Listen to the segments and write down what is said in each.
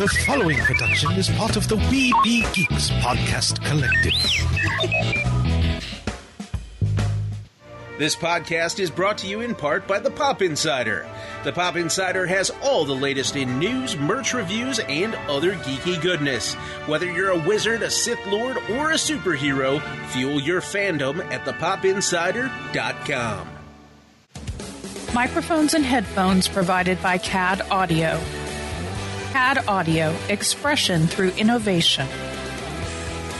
The following production is part of the We Be Geeks podcast collective. This podcast is brought to you in part by the Pop Insider. The Pop Insider has all the latest in news, merch reviews, and other geeky goodness. Whether you're a wizard, a Sith Lord, or a superhero, fuel your fandom at thepopinsider.com. Microphones and headphones provided by CAD Audio. CAD Audio, expression through innovation.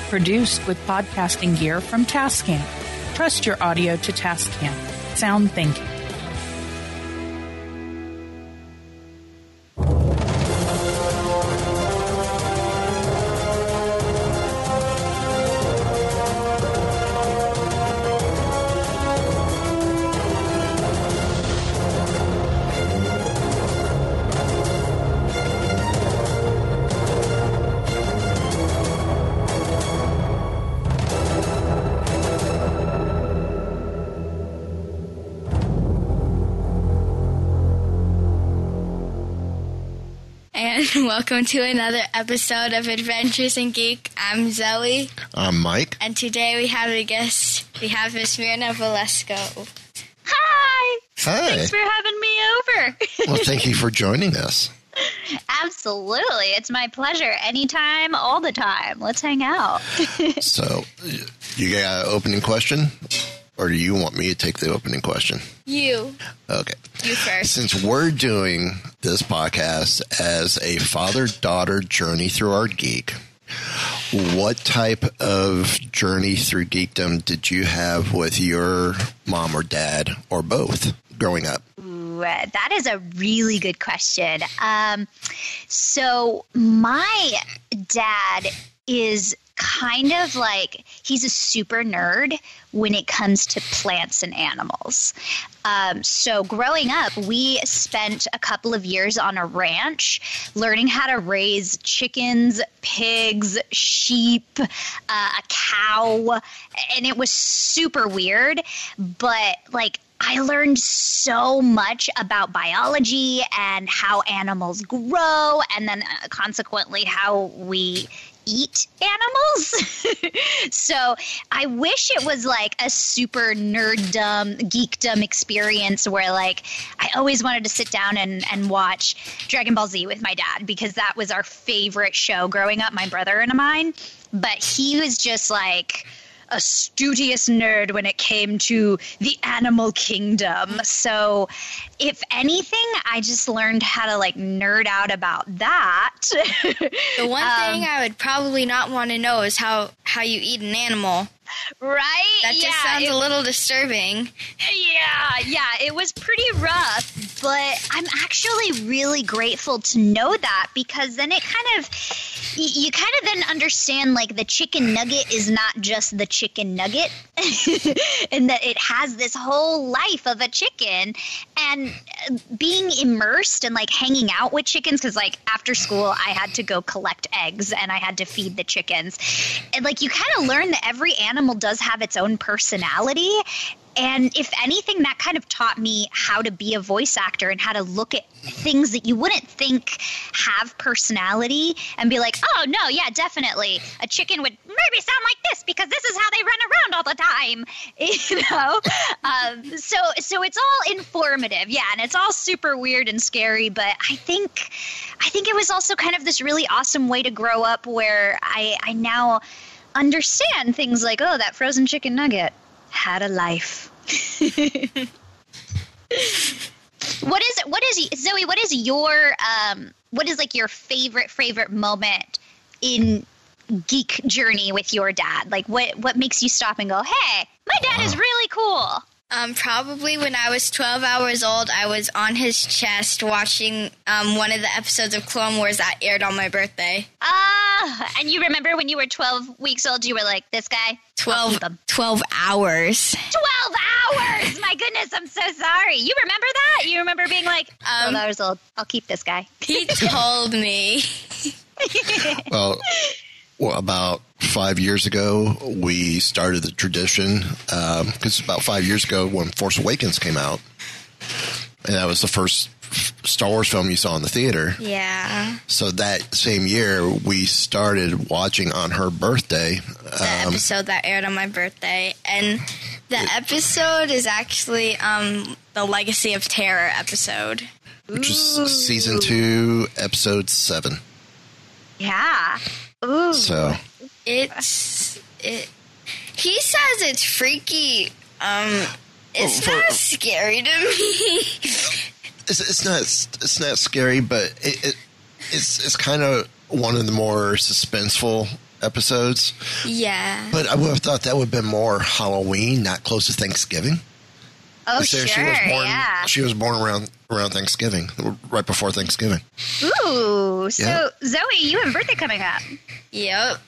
Produced with podcasting gear from Tascam. Trust your audio to Tascam. Sound thinking. Welcome to another episode of Adventures in Geek. I'm Zoe, I'm Mike. and today we have a guest. We have Miss Myrna Velasco. Hi! Hi. Thanks for having me over. Well, thank you for joining us. Absolutely. It's my pleasure. Anytime, all the time. Let's hang out. So, you got an opening question? Or do you want me to take the opening question? You, Okay. you first. Since we're doing this podcast as a father daughter journey through our geek, what type of journey through geekdom did you have with your mom or dad or both growing up? Ooh, uh, that is a really good question. Um, so, my dad is kind of like he's a super nerd when it comes to plants and animals. Um, so, growing up, we spent a couple of years on a ranch learning how to raise chickens, pigs, sheep, uh, a cow, and it was super weird, but like I learned so much about biology and how animals grow, and then uh, consequently how we eat animals. so I wish it was like a super nerddom, geekdom experience where like I always wanted to sit down and, and watch Dragon Ball Z with my dad because that was our favorite show growing up, my brother and mine. But he was just like a studious nerd when it came to the animal kingdom. So, if anything, I just learned how to like nerd out about that. The one Um, thing I would probably not want to know is how, how you eat an animal. right? That just yeah, sounds it- a little disturbing. Yeah, yeah, it was pretty rough, but I'm actually really grateful to know that because then it kind of you kind of then understand like the chicken nugget is not just the chicken nugget and that it has this whole life of a chicken and uh, being immersed and like hanging out with chickens cuz like after school I had to go collect eggs and I had to feed the chickens. And like you kind of learn that every animal does have its own personality and if anything, that kind of taught me how to be a voice actor and how to look at things that you wouldn't think have personality and be like, oh, no, yeah, definitely. A chicken would maybe sound like this because this is how they run around all the time. You know? um, so, so it's all informative. Yeah. And it's all super weird and scary. But I think, I think it was also kind of this really awesome way to grow up where I, I now understand things like, oh, that frozen chicken nugget had a life. what is what is Zoe? What is your um? What is like your favorite favorite moment in geek journey with your dad? Like what what makes you stop and go, hey, my dad is really cool. Um, probably when I was 12 hours old, I was on his chest watching um, one of the episodes of Clone Wars that aired on my birthday. Ah, and you remember when you were twelve weeks old? You were like, this guy. 12, 12 hours. 12 hours! My goodness, I'm so sorry. You remember that? You remember being like, 12 Um, hours old. I'll keep this guy. He told me. Well, well, about five years ago, we started the tradition because about five years ago when Force Awakens came out, and that was the first Star Wars film you saw in the theater. Yeah. So that same year, we started watching on her birthday. The Um, episode that aired on my birthday. And the episode is actually um, the Legacy of Terror episode. which is season two, episode seven. Yeah. Ooh. So It's it. He says it's freaky. Um, it's Oh, for- not scary to me. it's, it's not it's not scary, but it, it it's it's kind of one of the more suspenseful episodes. yeah. But I would have thought that would have been more Halloween, not close to Thanksgiving. oh, sure. she was born. yeah. She was born around around Thanksgiving, right before Thanksgiving. Ooh. So, Yeah. Zoe, you have a birthday coming up. Yep.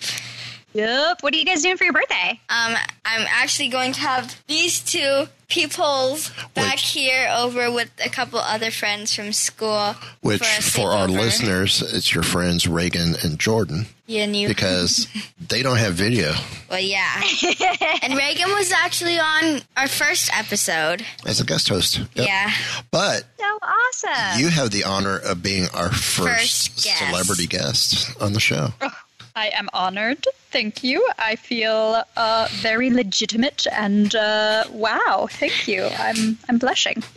Yep. What are you guys doing for your birthday? Um, I'm actually going to have these two peoples back Which- here over with a couple other friends from school. Which, for, for our listeners, it's your friends Reagan and Jordan yeah, and you. because they don't have video well, yeah. and Reagan was actually on our first episode. as a guest host. Yep. Yeah. But So awesome. you have the honor of being our first, First guest. celebrity guest on the show. I am honored. Thank you. I feel uh, very legitimate and uh, wow. Thank you. I'm I'm blushing.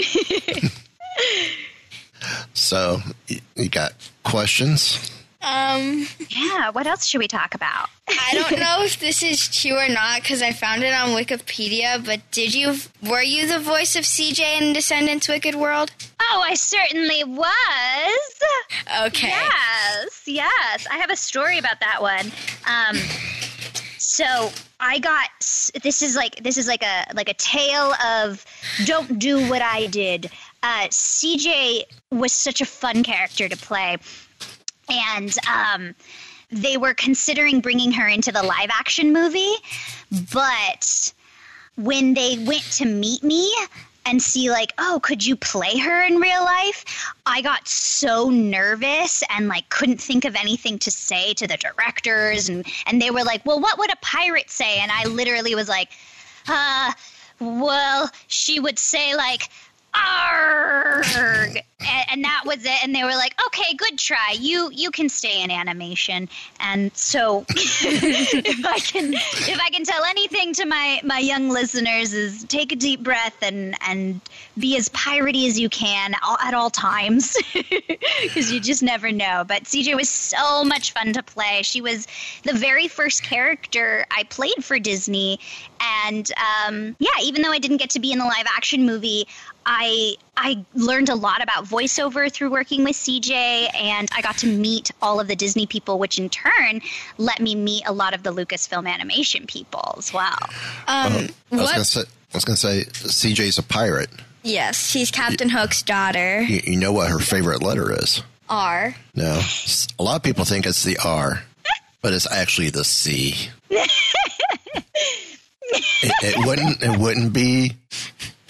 So you got questions? Um, yeah. What else should we talk about? I don't know if this is true or not because I found it on Wikipedia. But did you? Were you the voice of CJ in Descendants: Wicked World? Oh, I certainly was. Okay. Yes, yes. I have a story about that one. Um, so I got this is like this is like a like a tale of don't do what I did. Uh, CJ was such a fun character to play, and um, they were considering bringing her into the live action movie, but when they went to meet me and see like oh could you play her in real life i got so nervous and like couldn't think of anything to say to the directors and and they were like well what would a pirate say and i literally was like uh well she would say like Arg! And, and that was it. And they were like, "Okay, good try. You you can stay in animation." And so, if I can if I can tell anything to my my young listeners is take a deep breath and and be as piratey as you can all, at all times, because you just never know. But CJ was so much fun to play. She was the very first character I played for Disney, and um, yeah, even though I didn't get to be in the live action movie, I I learned a lot about voiceover through working with CJ, and I got to meet all of the Disney people, which in turn let me meet a lot of the Lucasfilm animation people as well. Um, I was gonna say, I was gonna say CJ's a pirate. Yes, she's Captain Hook's daughter. You, you know what her favorite letter is? R. No, A lot of people think it's the R, but it's actually the C. it, it wouldn't. It wouldn't be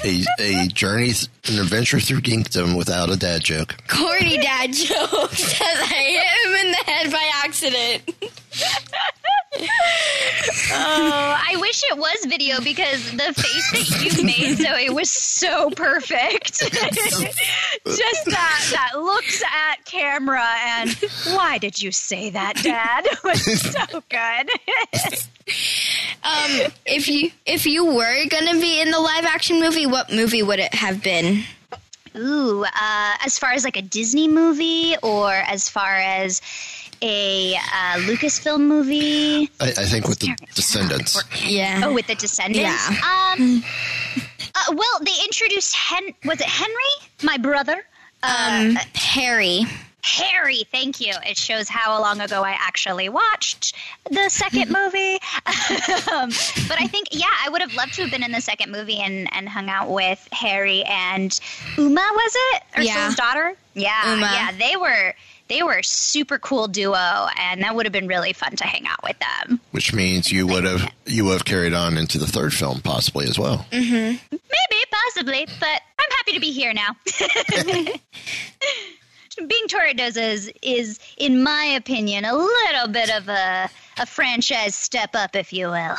a, a journey, th- an adventure through geekdom without a dad joke. Corny dad jokes as I hit him in the head by accident. Oh, I wish it was video because the face that you made, Zoe, was so perfect. Just that that looks at camera and why did you say that, Dad? was so good. Um, if you if you were gonna be in the live action movie, what movie would it have been? Ooh, uh, as far as like a Disney movie or as far as a uh, Lucasfilm movie? I, I think with the Descendants. Yeah. Oh, with the Descendants. Yeah. Um. Uh, well, they introduced Hen. Was it Henry? My brother. Um, Harry. Harry, thank you. It shows how long ago I actually watched the second movie. um, but I think, yeah, I would have loved to have been in the second movie and, and hung out with Harry and Uma, was it? Yeah. Ursula's daughter? Yeah, Uma. yeah. They were they were a super cool duo, and that would have been really fun to hang out with them. which means you would have you would have carried on into the third film possibly as well. Maybe, possibly, but I'm happy to be here now. Being Torra Doza is, is, in my opinion, a little bit of a, a franchise step up, if you will.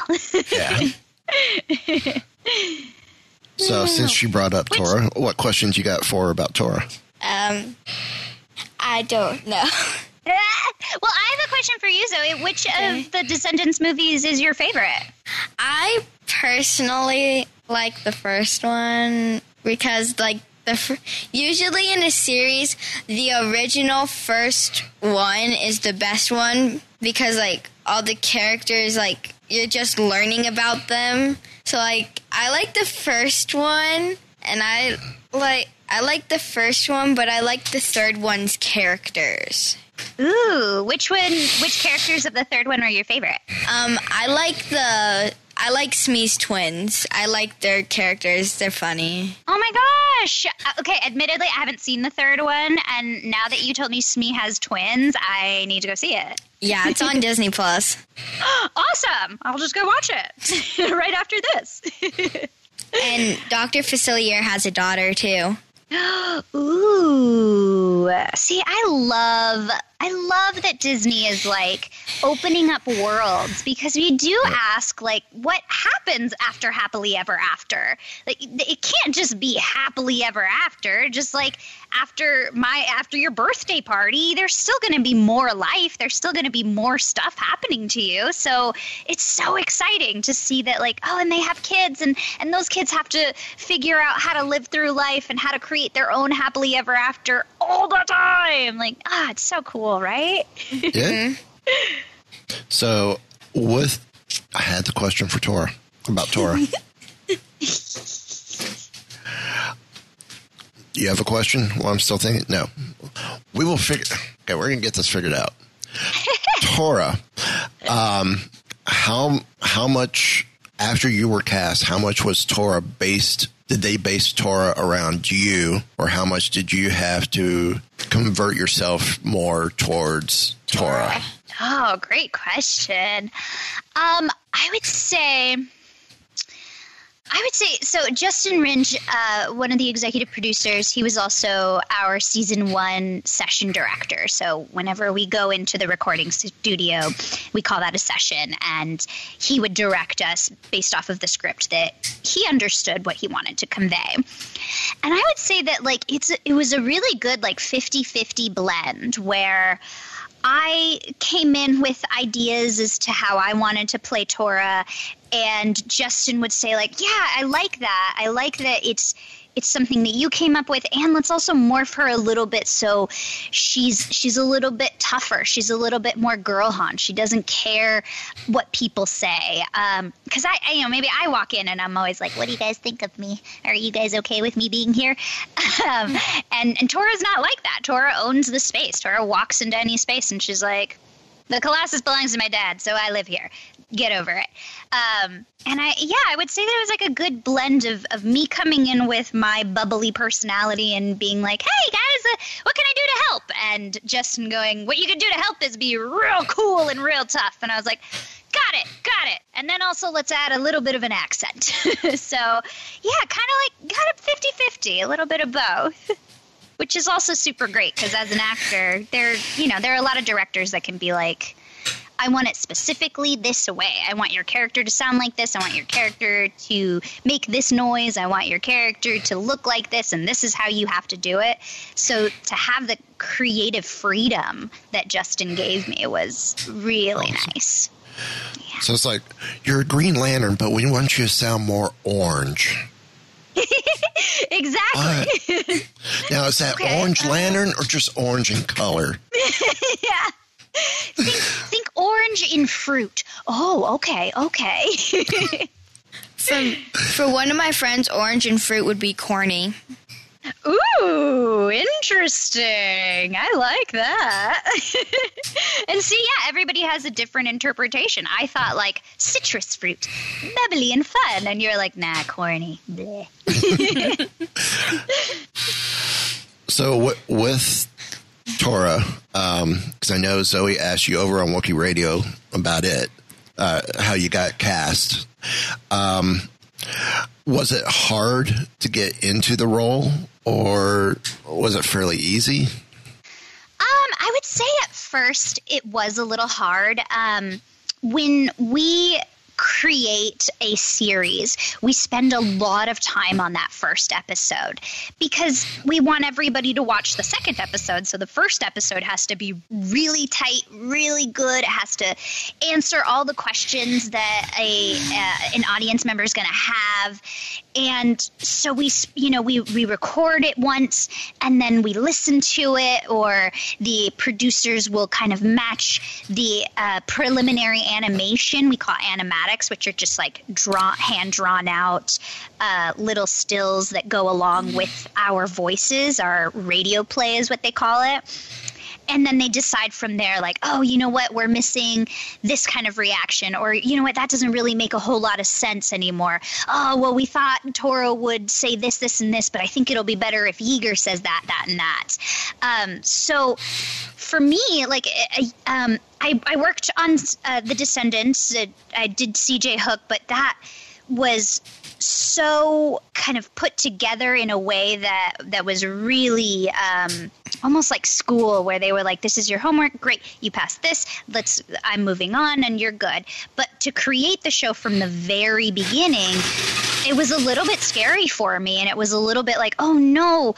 Yeah. so since you brought up Torra, what questions you got for her about Torra? Um, I don't know. well, I have a question for you, Zoe. Which Okay. of the Descendants movies is your favorite? I personally like the first one because, like, the fir- usually in a series, the original first one is the best one because, like, all the characters, like, you're just learning about them. So, like, I like the first one, and I like I like the first one, but I like the third one's characters. Ooh, which one? Which characters of the third one are your favorite? Um, I like the I like Smee's twins. I like their characters. They're funny. Oh my gosh! Uh, Okay, admittedly, I haven't seen the third one, and now that you told me Smee has twins, I need to go see it. Yeah, it's on Disney Plus. Awesome! I'll just go watch it right after this. And Dr. Facilier has a daughter too. Ooh. See, I love I love that Disney is like opening up worlds because we do ask like what happens after happily ever after. Like it can't just be happily ever after, just like after my after your birthday party, there's still going to be more life, there's still going to be more stuff happening to you. So, it's so exciting to see that like oh, and they have kids and and those kids have to figure out how to live through life and how to create their own happily ever after all the time. Like, ah, it's so cool, right? Yeah. So, with I had the question for Torra about Torra. you have a question? Well, I'm still thinking. No, we will figure. Okay, we're gonna get this figured out. Torra, um, how how much after you were cast? How much was Torra based? Did they base Torra around you, or how much did you have to convert yourself more towards Torra? Oh, great question. Um, I would say. I would say so. Justin Ridge, uh, one of the executive producers, he was also our season one session director. So whenever we go into the recording studio, we call that a session, and he would direct us based off of the script that he understood what he wanted to convey. And I would say that like it's it was a really good like 50-50 blend where I came in with ideas as to how I wanted to play Torra, and Justin would say like, "Yeah, I like that. I like that it's it's something that you came up with, and let's also morph her a little bit so she's she's a little bit tougher. She's a little bit more girl hon. She doesn't care what people say. Because I, I, you know, maybe I walk in and I'm always like, "What do you guys think of me? Are you guys okay with me being here?" um, and and Torra's not like that. Torra owns the space. Torra walks into any space and she's like, "The Colossus belongs to my dad, so I live here." Get over it. Um, and I, yeah, I would say that it was like a good blend of, of me coming in with my bubbly personality and being like, hey guys, uh, what can I do to help? And Justin going, what you can do to help is be real cool and real tough. And I was like, got it, got it. And then also let's add a little bit of an accent. so, yeah, kind of like got it 50 50, a little bit of both. Which is also super great because as an actor, there, you know, there are a lot of directors that can be like, I want it specifically this way. I want your character to sound like this. I want your character to make this noise. I want your character to look like this, and this is how you have to do it. So to have the creative freedom that Justin gave me was really nice. So it's like you're a Green Lantern, but we want you to sound more orange. Exactly. Now, is that Okay. Orange uh, Lantern or just orange in color? yeah. Think, think orange in fruit. Oh, okay, okay. For, for one of my friends, orange and fruit would be corny. Ooh, interesting. I like that. and see, yeah, everybody has a different interpretation. I thought like citrus fruit, bubbly and fun, and you're like, nah, corny. So with Torra, because I know Zoe asked you over on Wookiee Radio about it, uh, how you got cast. Um, was it hard to get into the role, or was it fairly easy? Um, I would say at first it was a little hard. Um, when we create a series, we spend a lot of time on that first episode because we want everybody to watch the second episode. So the first episode has to be really tight, really good. It has to answer all the questions that a uh, an audience member is going to have. And so we, you know, we, we record it once and then we listen to it, or the producers will kind of match the uh, preliminary animation. We call animatics, which are just like draw, hand drawn out uh, little stills that go along with our voices. Our radio play is what they call it and then they decide from there like oh you know what? We're missing this kind of reaction. Or you know what? That doesn't really make a whole lot of sense anymore. Oh well we thought Torra would say this this and this but i think it'll be better if yeager says that that and that. Um, so for me like um, I, I worked on uh, the descendants. I did cj hook but that was so kind of put together in a way that that was really um, almost like school where they were like this is your homework. Great. You passed this. Let's i'm moving on and you're good. But to create the show from the very beginning it was a little bit scary for me and it was a little bit like oh no.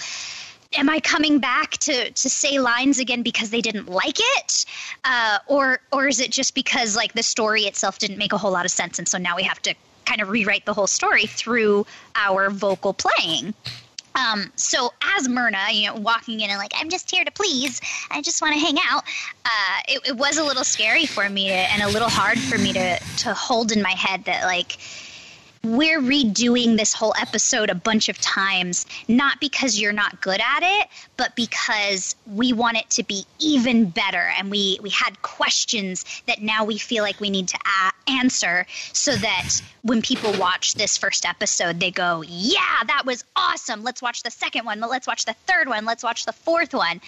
Am I coming back to to say lines again because they didn't like it, uh, or or is it just because like the story itself didn't make a whole lot of sense, and so now we have to kind of rewrite the whole story through our vocal playing. Um, so as Myrna, you know, walking in and like, I'm just here to please, I just want to hang out. Uh, it, it was a little scary for me to, and a little hard for me to to hold in my head that like we're redoing this whole episode a bunch of times, not because you're not good at it, but because we want it to be even better. And we, we had questions that now we feel like we need to a- answer so that when people watch this first episode, they go, Yeah, that was awesome. Let's watch the second one. Let's watch the third one. Let's watch the fourth one.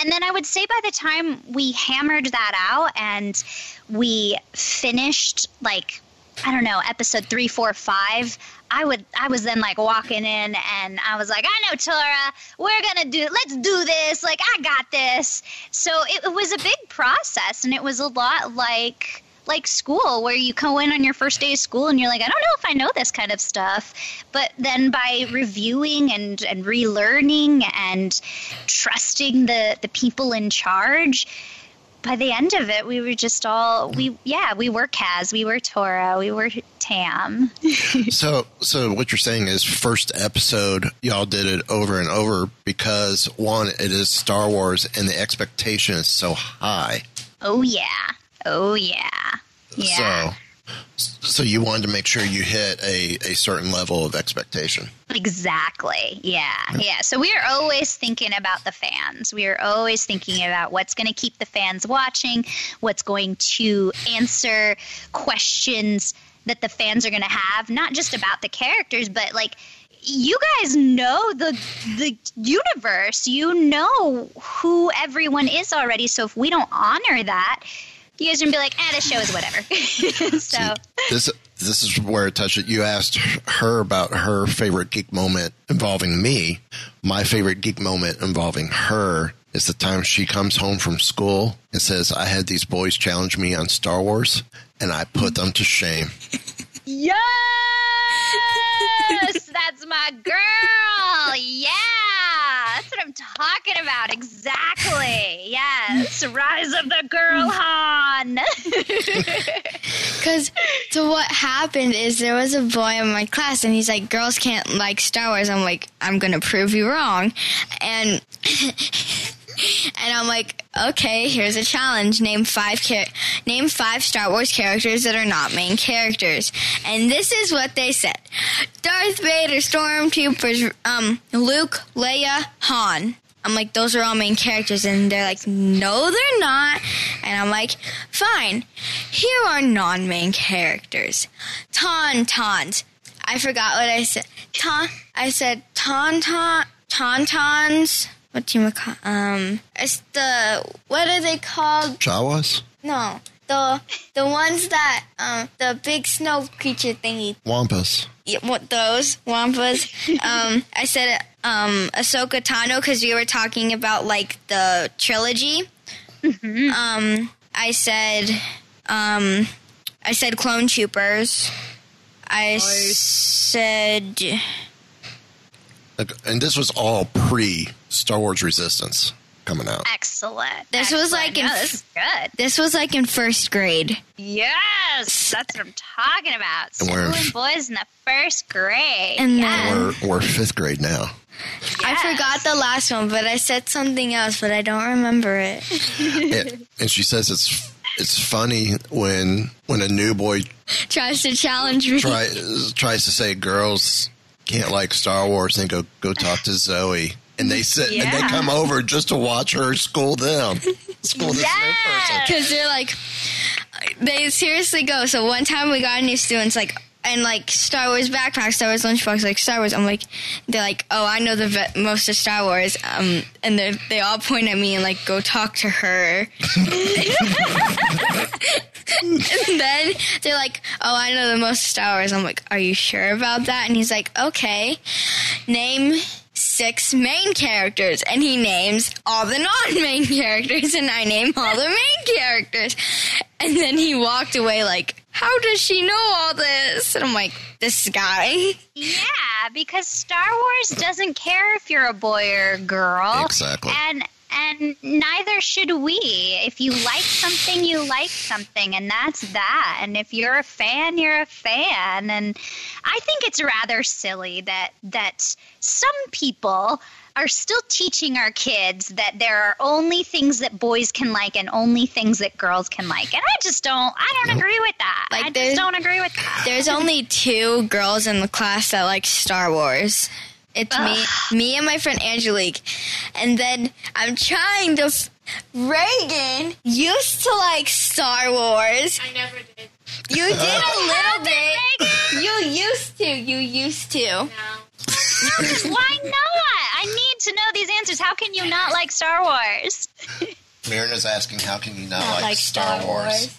And then I would say by the time we hammered that out and we finished like I don't know, episode three, four, five, I would I was then like walking in and I was like, I know Torra, we're gonna do let's do this, like I got this. So it, it was a big process and it was a lot like like school where you go in on your first day of school and you're like, I don't know if I know this kind of stuff. But then by reviewing and, and relearning and trusting the, the people in charge, by the end of it, we were just all we yeah we were Kaz, we were Torra, we were Tam. so so what you're saying is first episode y'all did it over and over because one it is Star Wars and the expectation is so high. Oh yeah, oh yeah, yeah. So so you wanted to make sure you hit a, a certain level of expectation. Exactly. Yeah. Yeah. So we are always thinking about the fans. We are always thinking about what's going to keep the fans watching, what's going to answer questions that the fans are going to have, not just about the characters, but like you guys know the the universe. You know who everyone is already. So if we don't honor that, you guys are gonna be like, "Ah, this show is whatever." so See, this this is where it touched it. You asked her about her favorite geek moment involving me. My favorite geek moment involving her is the time she comes home from school and says, "I had these boys challenge me on Star Wars, and I put them to shame." Yes, that's my girl. Yeah talking about. Exactly. Yes. Rise of the Girl Han. Because so what happened is there was a boy in my class and he's like, girls can't like Star Wars. I'm like, I'm to prove you wrong. And. and I'm like, okay, here's a challenge. Name five char- name five Star Wars characters that are not main characters. And this is what they said: Darth Vader, Stormtroopers, um, Luke, Leia, Han. I'm like, those are all main characters, and they're like, no, they're not. And I'm like, fine. Here are non-main characters: Tauntauns. I forgot what I said. Ta- I said tauntaun tauntauns what do you call um it's the what are they called? Jawas? No the the ones that um the big snow creature thingy. Wampas. Yeah, what those? Wampas? Um i said um ahsoka tano because we were talking about like the trilogy. Mm-hmm. um i said um I said Clone Troopers. I said And this was all pre Star Wars Resistance coming out. Excellent. This was like in no, this is good. this was like in first grade. Yes, that's what I'm talking about. And we're- Schooling boys in the first grade. And yes. then- We're, we're fifth grade now. I forgot the last one, but I said something else, but I don't remember it. And, and she says it's it's funny when when a new boy Tries to challenge me. try, tries to say girls can't like Star Wars and go go talk to Zoe. And they sit and they come over just to watch her school them. School this new person. because they're like they seriously go so one time we got a new students like and like Star Wars backpack, Star Wars lunchbox, like Star Wars. I'm like, they're like, oh, I know the ve- most of Star Wars. Um, and they they all point at me and like, go talk to her. and then they're like, oh, I know the most of Star Wars. I'm like, are you sure about that? And he's like, okay, name six main characters and he names all the non-main characters and I name all the main characters and then he walked away like how does she know all this and I'm like this guy Yeah, because Star Wars doesn't care if you're a boy or a girl. Exactly. And and neither should we. If you like something, you like something, and that's that. And if you're a fan, you're a fan. And I think it's rather silly that that some people are still teaching our kids that there are only things that boys can like and only things that girls can like. And I just don't I don't agree with that. Like I just don't agree with that. there's only two girls in the class that like Star Wars it's me me and my friend Angelique and then I'm trying to f- Reagan used to like Star Wars I never did. you did a little bit you used to you used to No. Why not? I need to know these answers. How can you not like Star Wars? Marina's asking, how can you not, Not like, Star, Wars?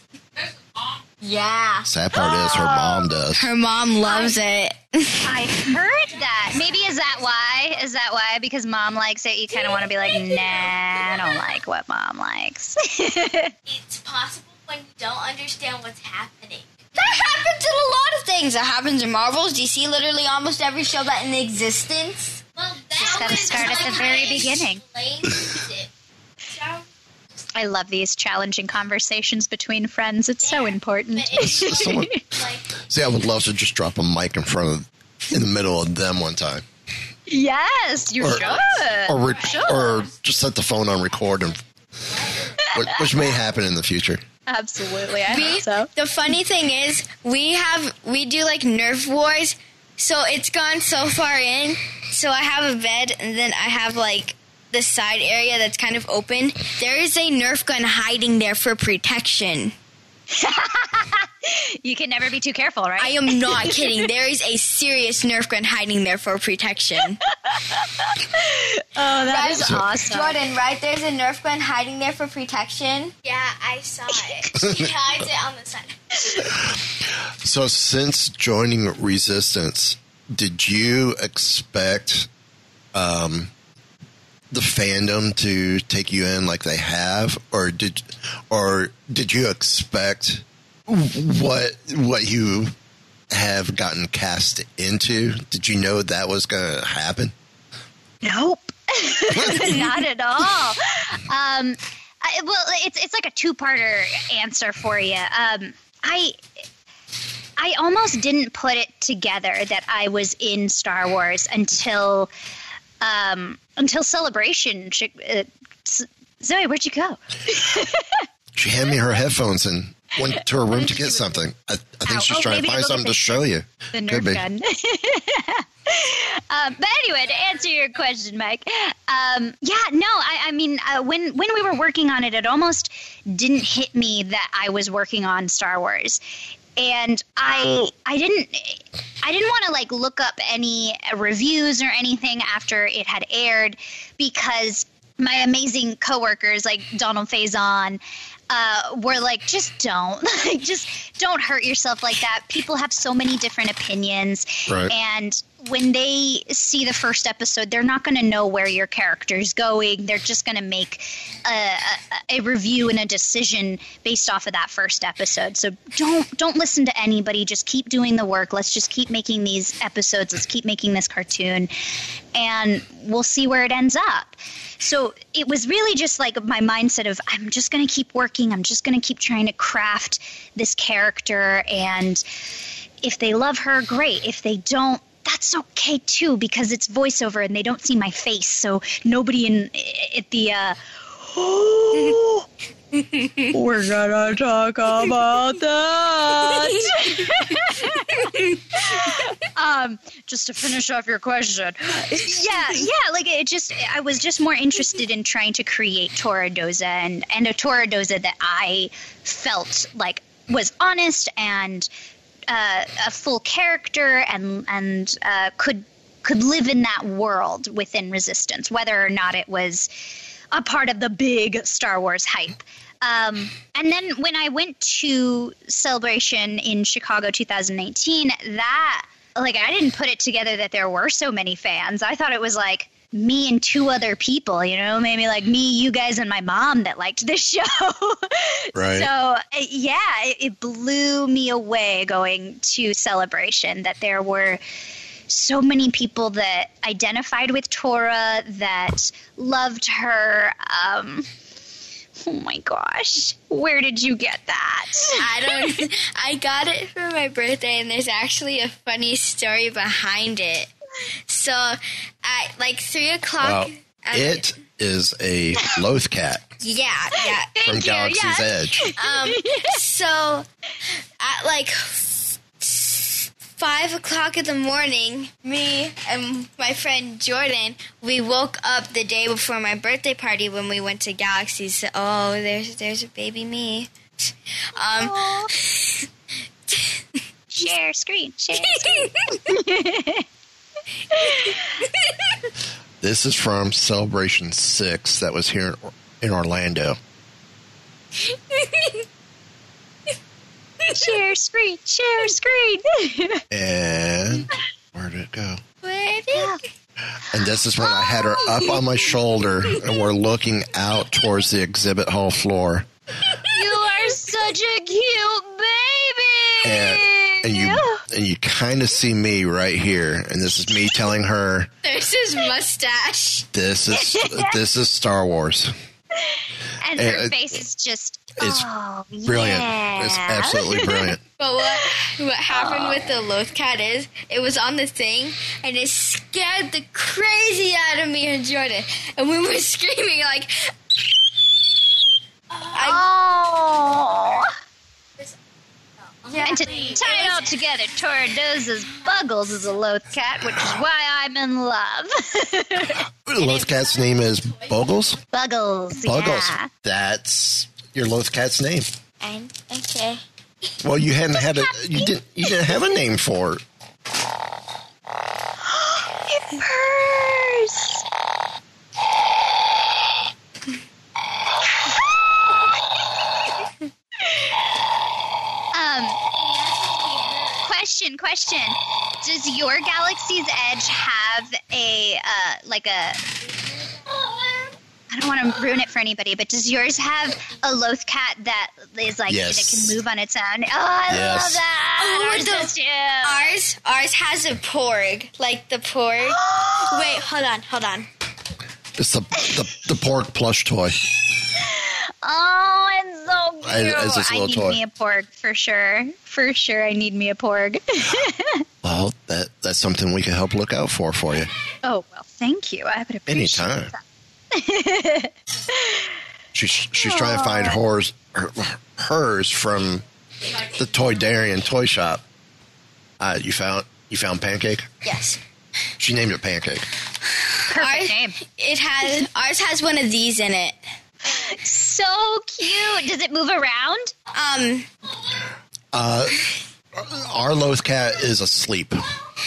yeah Sad part is her mom does. her mom loves it I heard that. Maybe is that why? Is that why? Because mom likes it, you kind of want to be like, nah, I don't like what mom likes. It's possible when you don't understand what's happening. That happens in a lot of things. That happens in Marvels, DC, literally almost every show that in existence. Well, that Just gotta was start at the very beginning. explained it. So, I love these challenging conversations between friends. It's so important. Someone- See, I would love to just drop a mic in front of, in the middle of them one time, yes, you Or- should. or rec- or just set the phone on record, and which, which may happen in the future. Absolutely, I We, hope so. the funny thing is, we have we do like Nerf wars, so it's gone so far in. So I have a bed, and then I have like the side area that's kind of open. There is a Nerf gun hiding there for protection. You can never be too careful, right? I am not kidding. There is a serious Nerf gun hiding there for protection. oh, that is Right? awesome. Jordan, right? There's a Nerf gun hiding there for protection. yeah, I saw it. She hides it on the side. So, since joining Resistance, did you expect um, the fandom to take you in like they have, or did, or did you expect what what you have gotten cast into? Did you know that was going to happen? Nope, not at all. Um, I, well, it's it's like a two-parter answer for you. Um, I I almost didn't put it together that I was in Star Wars until um, until Celebration. Sh- Uh, Zoe, where'd you go? She handed me her headphones and went to her room to get something. I, I think Ow. she's Oh, trying to find something to show you. the Could Nerf be. gun. um, but anyway, to answer your question, Mike, um, yeah, no, I, I mean, uh, when when we were working on it, it almost didn't hit me that I was working on Star Wars, and I I didn't I didn't want to like look up any reviews or anything after it had aired because my amazing coworkers like Donald Faison uh, were like, just don't, like, just don't hurt yourself like that. People have so many different opinions, Right. and when they see the first episode, they're not going to know where your character is going. They're just going to make a, a, a review and a decision based off of that first episode. So don't don't listen to anybody. Just keep doing the work. Let's just keep making these episodes. Let's keep making this cartoon, and we'll see where it ends up. So it was really just like my mindset of I'm just going to keep working. I'm just going to keep trying to craft this character and if they love her, great. If they don't, that's okay too because it's voiceover and they don't see my face, so nobody in at the. Uh, We're gonna talk about that. um, just to finish off your question, yeah, yeah, like it just, I was just more interested in trying to create Torra Doza and and a Torra Doza that I felt like was honest and uh, a full character and and uh, could could live in that world within Resistance, whether or not it was a part of the big Star Wars hype. Um, and then when I went to Celebration in Chicago 2019, that like I didn't put it together that there were so many fans. I thought it was like me and two other people, you know, maybe like me, you guys, and my mom that liked this show. Right. So, uh, yeah, it, it blew me away going to Celebration that there were so many people that identified with Torra, that loved her. Um, oh my gosh, where did you get that? I don't. I got it for my birthday, and there's actually a funny story behind it. So, at like three o'clock. Well, it is a loth cat Yeah, yeah. from you, Galaxy's yes. Edge. Um, so at like f- five o'clock in the morning, me and my friend Jordan, we woke up the day before my birthday party when we went to Galaxy's. So, oh, there's there's a baby me. Um, Share screen, share screen. This is from Celebration 6 that was here in Orlando. share screen, share screen. And where did it go? where did And this is when I had her up on my shoulder and we're looking out towards the exhibit hall floor. you are such a cute baby. And, and you and you kind of see me right here and this is me telling her there's his mustache. this is this is Star Wars. and her and- face is just It's oh, Brilliant. Yeah. It's absolutely brilliant. But what what happened with the loth cat is it was on the thing and it scared the crazy out of me and Jordan, and we were screaming like. I, Oh. Yeah. And to tie it all together, Torra Doza's Buggles is a loth cat, which is why I'm in love. The loth cat's name is Bogles. Buggles. Buggles. Yeah. That's your loth cat's name. And, okay. Well, you hadn't had a you didn't you didn't have a name for it. It purrs. um, question, question. Does your Galaxy's Edge have a uh, like a? I don't want to ruin it for anybody, but does yours have a loth cat that is like Yes. that can move on its own? Oh, I love that. Oh, Ours the- does too. Ours, ours has a porg, like the porg. Wait, hold on, hold on. It's the the, the porg plush toy. Oh, it's so I- cute. it's just a I little need toy. me a porg for sure. For sure, I need me a porg. Well, that that's something we can help look out for for you oh well, thank you. I would appreciate anytime. that. She's she's trying to find hers her, hers from the Toydarian toy shop. Uh, you found you found Pancake. Yes. She named it Pancake. Perfect Ours, name. it has ours has one of these in it. So cute. Does it move around? Um, Uh, our loth cat is asleep,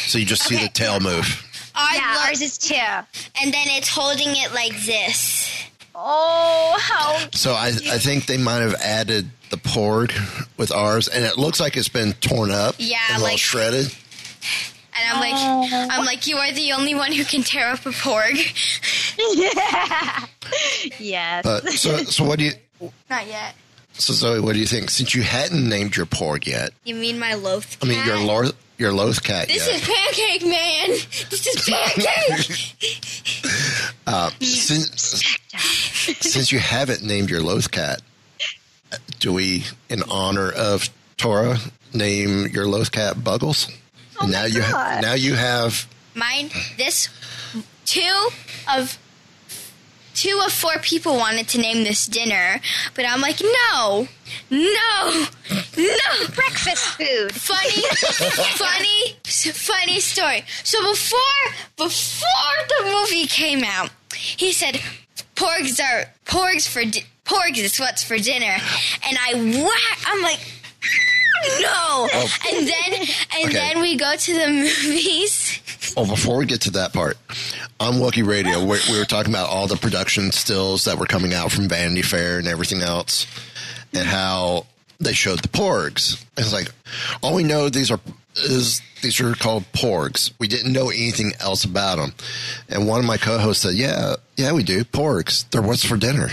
so you just see the tail move. Our yeah, lo- ours is too. and then it's holding it like this. Oh, how So I I think they might have added the porg with ours, and it looks like it's been torn up, Yeah, and a little like- shredded. And I'm like, I'm like, you are the only one who can tear up a porg. yeah. yes. But so, so what do you? Not yet. So Zoe, what do you think? Since you hadn't named your porg yet, You mean my loaf? I mean your cat? Loth, your Loth cat This yet. is pancake, man. This is pancake. uh, since since you haven't named your Loth cat, do we, in honor of Torra, name your Loth cat Buggles? Oh and now you ha- now you have Mine. This two of two of four people wanted to name this dinner, but I'm like, no, no, no. Breakfast food. Funny, funny, funny story. So before before the movie came out, he said porgs are porgs for di- porgs is what's for dinner, and I whack. I'm like. No, oh. and then and Oh. Okay. then we go to the movies. Oh, before we get to that part, on Wookie Radio, we, we were talking about all the production stills that were coming out from Vanity Fair and everything else, and how they showed the porgs. It's like all we know these are is these are called porgs. We didn't know anything else about them. And one of my co-hosts said, "Yeah, yeah, we do porgs. They're what's for dinner."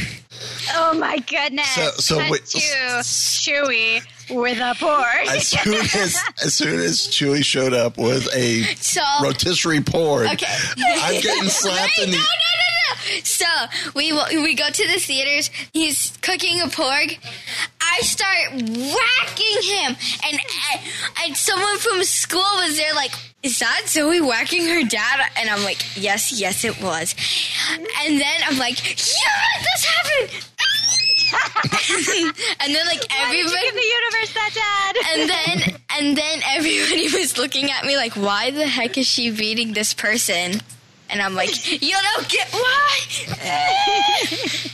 Oh my goodness. So- so wait- Chewie with a pork. As soon as as soon as Chewie showed up with a So rotisserie pork, Okay. I'm getting slapped in the. no, no, no, no. So we we go to the theaters. He's cooking a porg. I start whacking him, and uh, and someone from school was there, like, "Is that Zoe whacking her dad?" And I'm like, "Yes, yes, it was." And then I'm like, "Yeah, this happened." and then like Why did you everybody give the universe that, Dad? and then and then everybody was looking at me like, why the heck is she beating this person? And I'm like, you don't get why.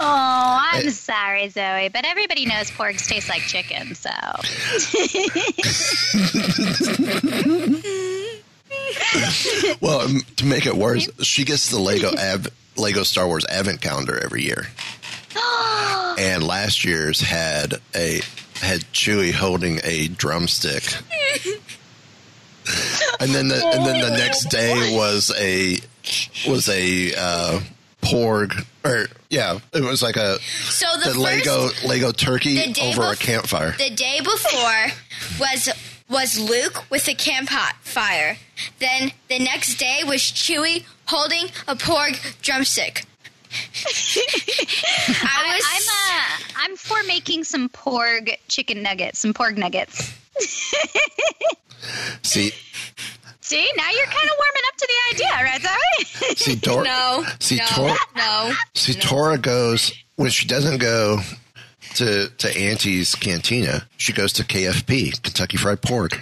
Oh, I'm sorry, Zoe, but everybody knows porgs taste like chicken, so. Well, um, to make it worse, she gets the Lego Av- Lego Star Wars Advent calendar every year, and last year's had a had Chewie holding a drumstick, and then the and then the next day was a was a uh, porg or yeah, it was like a So the, the first, Lego Lego turkey the day over a campfire. the day before was was Luke with a campfire. Then the next day was Chewie holding a porg drumstick. I was I'm uh, I'm for making some porg chicken nuggets, some porg nuggets. See, See, now you're kind of warming up to the idea, right, Zoe? see, Dor- no, see, no, Tor- no. See, Torra goes when she doesn't go to to Auntie's Cantina. She goes to KFP, Kentucky Fried Pork.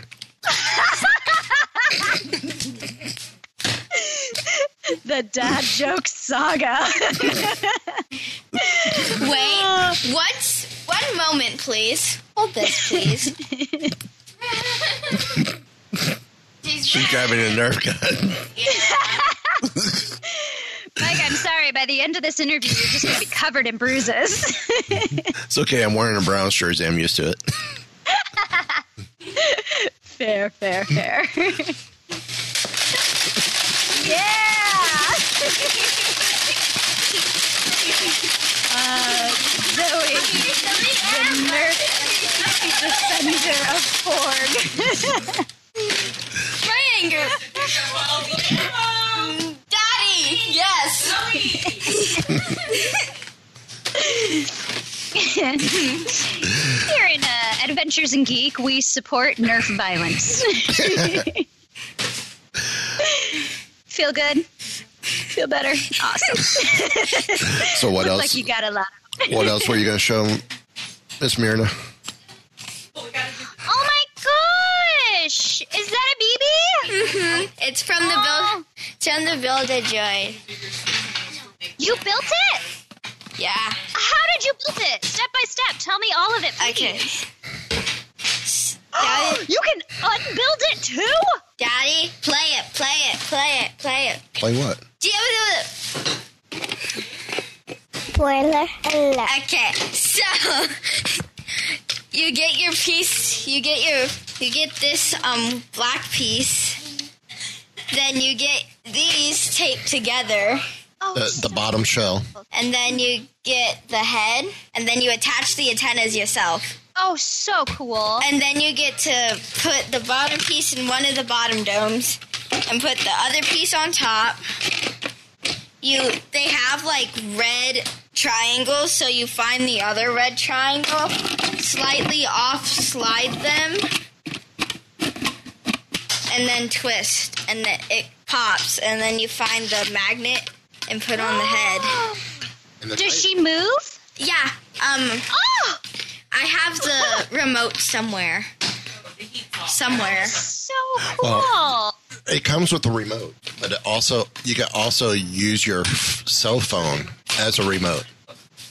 the dad joke saga. Wait, what's one moment, please? Hold this, please. She's grabbing a Nerf gun. Mike, I'm sorry. By the end of this interview, you're just going to be covered in bruises. It's okay. I'm wearing a brown jersey. I'm used to it. fair, fair, fair. yeah. uh, Zoe, the nerf defender of Ford. My anger. Daddy, yes. Here in uh, Adventures in Geek, we support Nerf violence. Feel good? Feel better? Awesome. So what Looks else? like you got a lot. what else were you going to show, Miss Myrna? Oh my gosh! Is that a BB? hmm It's from the build. It's from the Build a Joy. You built it? Yeah. How did you build it? Step by step. Tell me all of it, please. Okay. please. Daddy, You can unbuild it too? Daddy, play it, play it, play it, play it. Play what? Do you Spoiler alert. Okay, so you get your piece. You get your you get this um black piece. Then you get these taped together, Oh, The, the bottom shell. and then you get the head, and then you attach the antennas yourself. oh, so cool. And then you get to put the bottom piece in one of the bottom domes and put the other piece on top. You they have like red triangles, so you find the other red triangle, slightly off slide them, and then twist and then it pops and then you find the magnet and put on the head. Does she move? Yeah. Um Oh, I have the remote somewhere. Somewhere. so cool. Well- It comes with the remote, but it also you can also use your cell phone as a remote.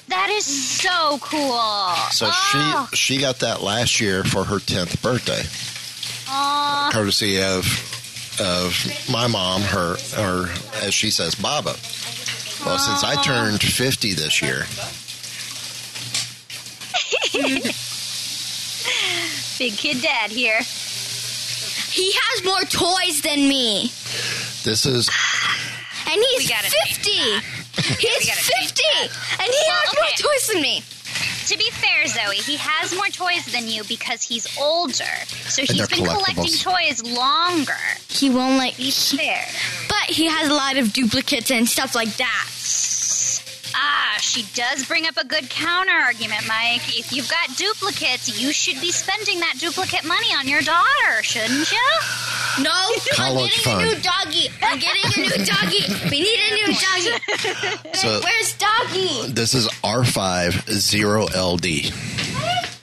that is so cool. So oh, she she got that last year for her tenth birthday, aw. courtesy of of my mom, her or as she says, Baba. Well, since I turned fifty this year, big kid dad here. He has more toys than me. this is And he's We gotta 50. He's gotta 50. And he Well, has more toys than me. To be fair, Zoe, he has more toys than you because he's older. So he's they're been collecting collectibles. toys longer. He won't like. Fair. But he has a lot of duplicates and stuff like that. She does bring up a good counter argument, Mike. If you've got duplicates, you should be spending that duplicate money on your daughter, shouldn't you? No, I'm getting fund. a new doggy. I'm getting a new doggy. We need a new doggy. so. Where's doggy? This is R five zero LD.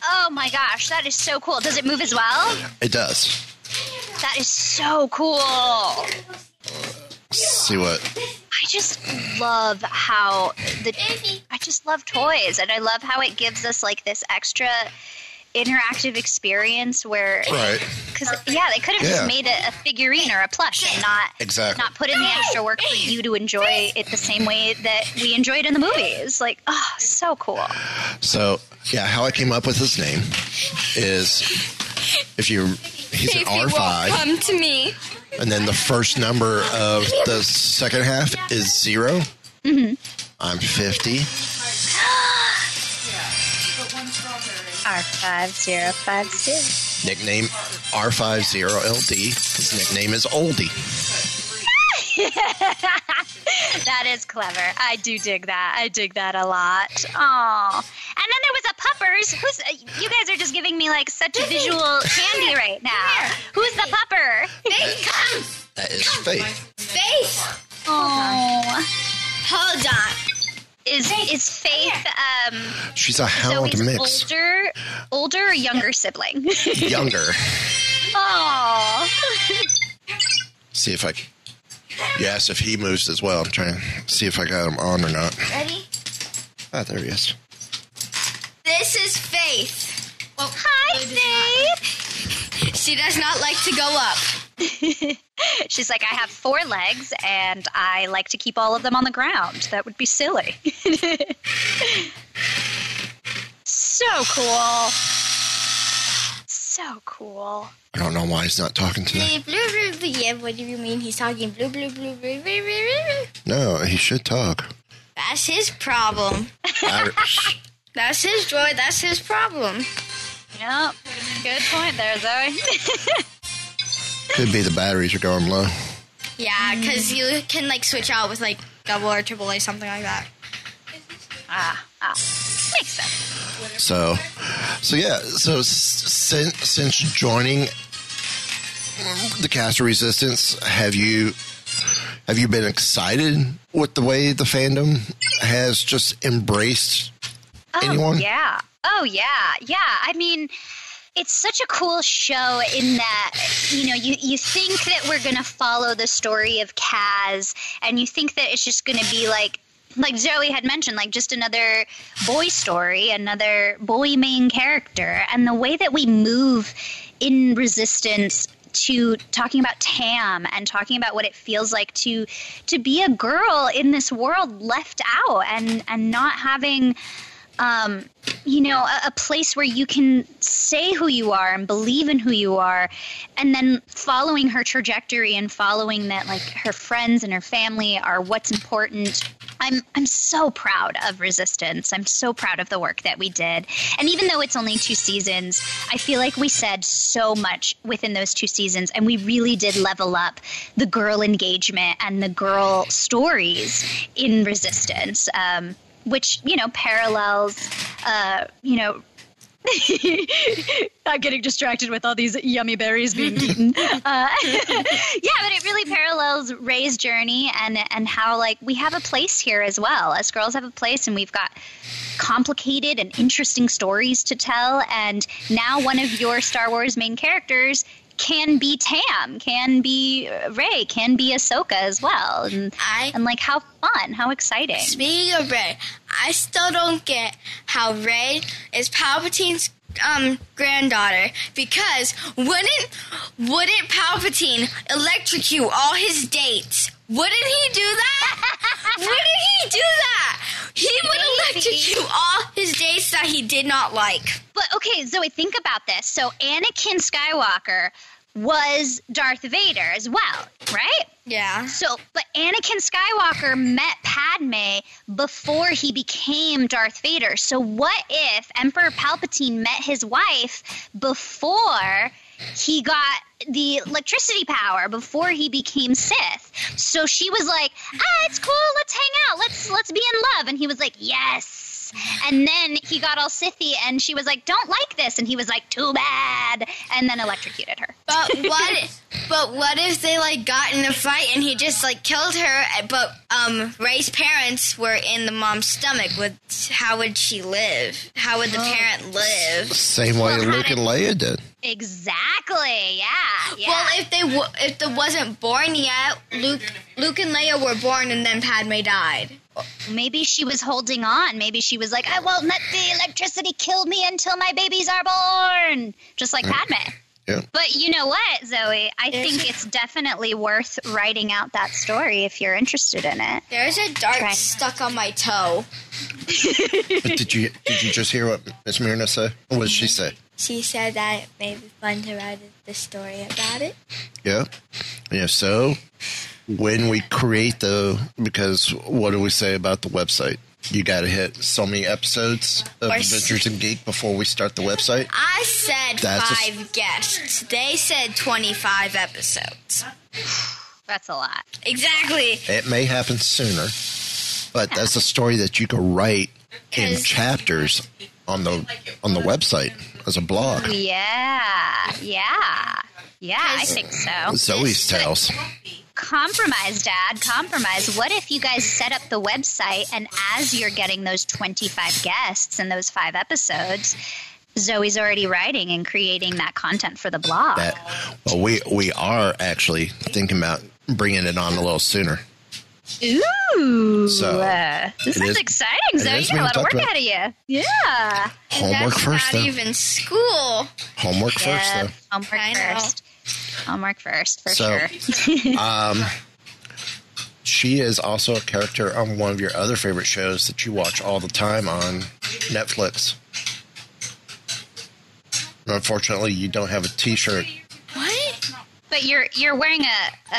Oh my gosh, that is so cool. Does it move as well? It does. That is so cool. See what? I just love how the I just love toys and I love how it gives us like this extra interactive experience where Right. because yeah they could have Yeah. just made a, a figurine or a plush and not Exactly. not put in the extra work for you to enjoy it the same way that we enjoyed in the movies like oh so cool So yeah, how I came up with his name is if you he's an Casey R won't five, come to me. And then the first number of the second half is 0 Mm-hmm. I'm fifty. R5050 Nickname R five zero LD. His nickname is Oldie. that is clever I do dig that I dig that a lot oh and then there was a puppers who's uh, you guys are just giving me like such visual candy right now who's the pupper Faith, come. That is Faith. Faith. Oh, Hold on. is is Faith um She's a hound Zoe's mix. older older or younger sibling? Younger. Oh, See if I. You asked if he moves as well. I'm trying to see if I got him on or not. Ready? Ah, there he is. This is Faith. Well, hi Faith. She does not like to go up. She's like, I have four legs and I like to keep all of them on the ground. That would be silly. so cool. So cool. I don't know why he's not talking today. Blue, blue, blue, blue. Yeah, what do you mean? He's talking blue, blue, blue, blue, blue, blue, blue, blue. No, he should talk. That's his problem. That's his joy. That's his problem. Yep. Good point there, Zoe. Could be the batteries are going low. Yeah, because you can like switch out with like double or triple A, something like that. ah, ah. Makes sense. So, so yeah. So since since joining the cast of Resistance, have you have you been excited with the way the fandom has just embraced Oh, anyone? Yeah. Oh, yeah. Yeah. I mean, it's such a cool show in that, you know, you, you think that we're going to follow the story of Kaz, and you think that it's just going to be like, like Zoe had mentioned, like just another boy story, another boy main character. And the way that we move in Resistance to talking about Tam and talking about what it feels like to to be a girl in this world left out and and not having um, you know, a, a place where you can say who you are and believe in who you are, and then following her trajectory and following that, like her friends and her family are what's important. I'm I'm so proud of Resistance. I'm so proud of the work that we did. And even though it's only two seasons, I feel like we said so much within those two seasons and we really did level up the girl engagement and the girl stories in Resistance. Um, which, you know, parallels uh, you know, I'm getting distracted with all these yummy berries being eaten. Uh, yeah, but it really parallels Rey's journey and and how like we have a place here as well. As girls have a place, and we've got complicated and interesting stories to tell. And now one of your Star Wars main characters can be Tam, can be Rey, can be Ahsoka as well. And, I- and like how fun, how exciting. Speaking of Rey, I still don't get how Rey is Palpatine's um granddaughter because wouldn't wouldn't Palpatine electrocute all his dates? Wouldn't he do that? wouldn't he do that? He would electrocute all his dates that he did not like. But okay, Zoe, think about this. So Anakin Skywalker was Darth Vader as well, right? Yeah. So, but Anakin Skywalker met Padme before he became Darth Vader. So, what if Emperor Palpatine met his wife before he got the electricity power before he became Sith? So she was like, "Ah, it's cool. Let's hang out. Let's let's be in love." And he was like, "Yes." And then he got all Sithy, and she was like, "Don't like this," and he was like, "Too bad," and then electrocuted her. But what? but what if they like got in a fight and he just like killed her? But um, Rey's parents were in the mom's stomach. Would how would she live? How would the parent live? Same way Well, Luke and did- Leia did. Exactly. Yeah. Yeah. Well, if they w- if they wasn't born yet, Luke Luke and Leia were born and then Padme died. Maybe she was holding on. Maybe she was like, I won't let the electricity kill me until my babies are born. Just like mm. Padme. Yeah. But you know what, Zoe? I There's- think it's definitely worth writing out that story if you're interested in it. There's a dart Try. stuck on my toe. Did you did you just hear what Miss Myrna said? What did she say? She said that it may be fun to write the story about it. Yeah. Yeah. So when we create the because what do we say about the website? You got to hit so many episodes of Or Adventures in Geek before we start the website. I said That's a- five guests. They said 25 episodes. That's a lot. Exactly. It may happen sooner, but that's a story that you can write in chapters on the on the website as a blog. Yeah. Yeah. Yeah, I think so. Zoe's tales. Compromise, Dad. Compromise. What if you guys set up the website and as you're getting those 25 guests and those five episodes, Zoe's already writing and creating that content for the blog. That well, we we are actually thinking about bringing it on a little sooner. Ooh. So, uh, this it is, is- exciting, Zoe. is You got a lot of work talked about. out of you. Yeah. Homework That's first, not though. even school. Homework first, though. Homework I know. first. Homework first, for So- sure. Um, she is also a character on one of your other favorite shows that you watch all the time on Netflix. Unfortunately, you don't have a T-shirt. What? but you're you're wearing a,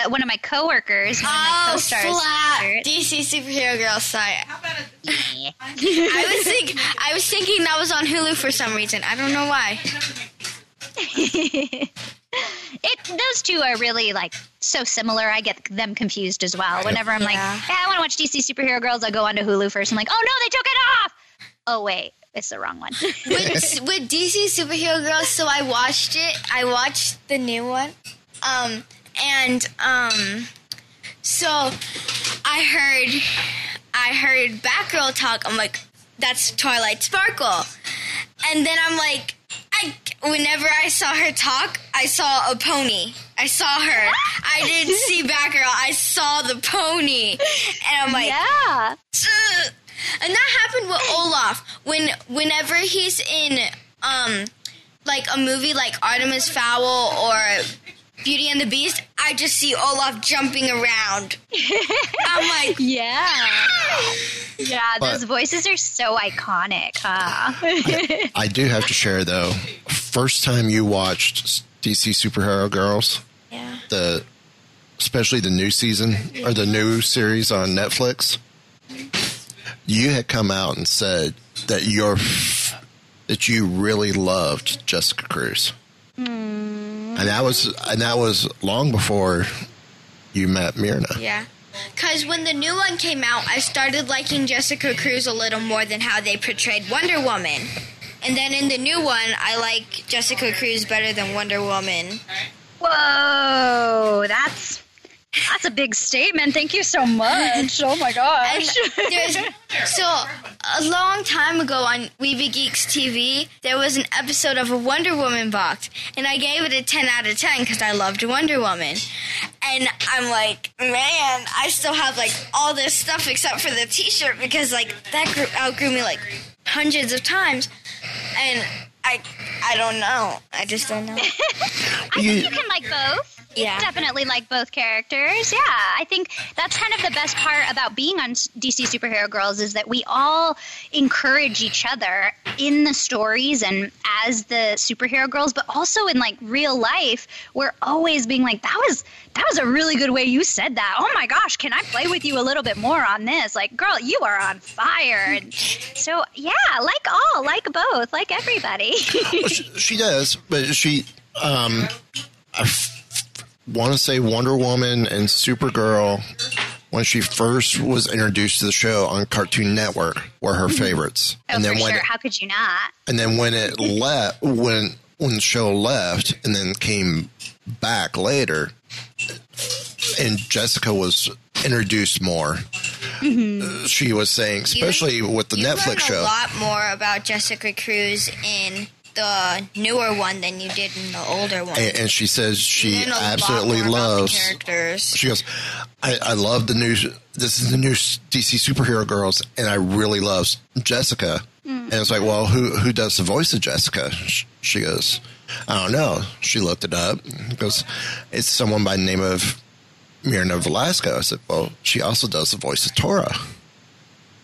uh one of my coworkers, one of my Oh, co-stars. flat. DC Superhero Girl site. Yeah. I was think I was thinking that was on Hulu for some reason. I don't know why. it those two are really like so similar. I get them confused as well. Whenever I'm like, Yeah. hey, I want to watch DC superhero girls, I go onto Hulu first. I'm like, oh no, they took it off. Oh wait, it's the wrong one. with with DC Superhero Girls, so I watched it. I watched the new one. Um and um so I heard I heard Batgirl talk. I'm like, that's Twilight Sparkle. And then I'm like I whenever I saw her talk, I saw a pony. I saw her. I didn't see Batgirl. I saw the pony. And I'm like, yeah. Ugh. And that happened with Olaf when whenever he's in um like a movie like Artemis Fowl or Beauty and the Beast, I just see Olaf jumping around. I'm like, Yeah. Yeah, But- those voices are so iconic, huh? I do have to share though. First time you watched DC Superhero Girls, yeah. the especially the new season or the new series on Netflix, you had come out and said that you're that you really loved Jessica Cruz, hmm. and that was and that was long before you met Myrna. Yeah. Because when the new one came out, I started liking Jessica Cruz a little more than how they portrayed Wonder Woman. And then in the new one, I like Jessica Cruz better than Wonder Woman. Whoa, that's that's a big statement. Thank you so much. Oh my gosh. so a long time ago on Weeby Geeks TV, there was an episode of a Wonder Woman box, and I gave it a 10 out of 10 because I loved Wonder Woman. And I'm like, man, I still have like all this stuff except for the T-shirt because like that grew, outgrew me like hundreds of times, and I I don't know. I just don't know. I You- think you can like both. Yeah. Definitely like both characters. Yeah, I think that's kind of the best part about being on DC Superhero Girls is that we all encourage each other in the stories and as the superhero girls, but also in like real life, we're always being like, that was that was a really good way you said that. Oh my gosh, can I play with you a little bit more on this? Like, girl, you are on fire. And so yeah, like all, like both, like everybody. she, she does, but she, um, I want to say Wonder Woman and Supergirl when she first was introduced to the show on Cartoon Network were her favorites, oh, and then when sure. it, How could you not? and then when it left when when the show left and then came back later, and Jessica was introduced more. uh, She was saying, especially with the you Netflix show. a lot more about Jessica Cruz in the newer one than you did in the older one. and, and she says she You learn a lot absolutely more about the loves characters. she goes I, I love the new this is the new dc superhero girls and i really love jessica hmm. and it's like well who who does the voice of jessica she goes i don't know she looked it up goes it's someone by the name of Myrna Velasco. I said, well, she also does the voice of Torra.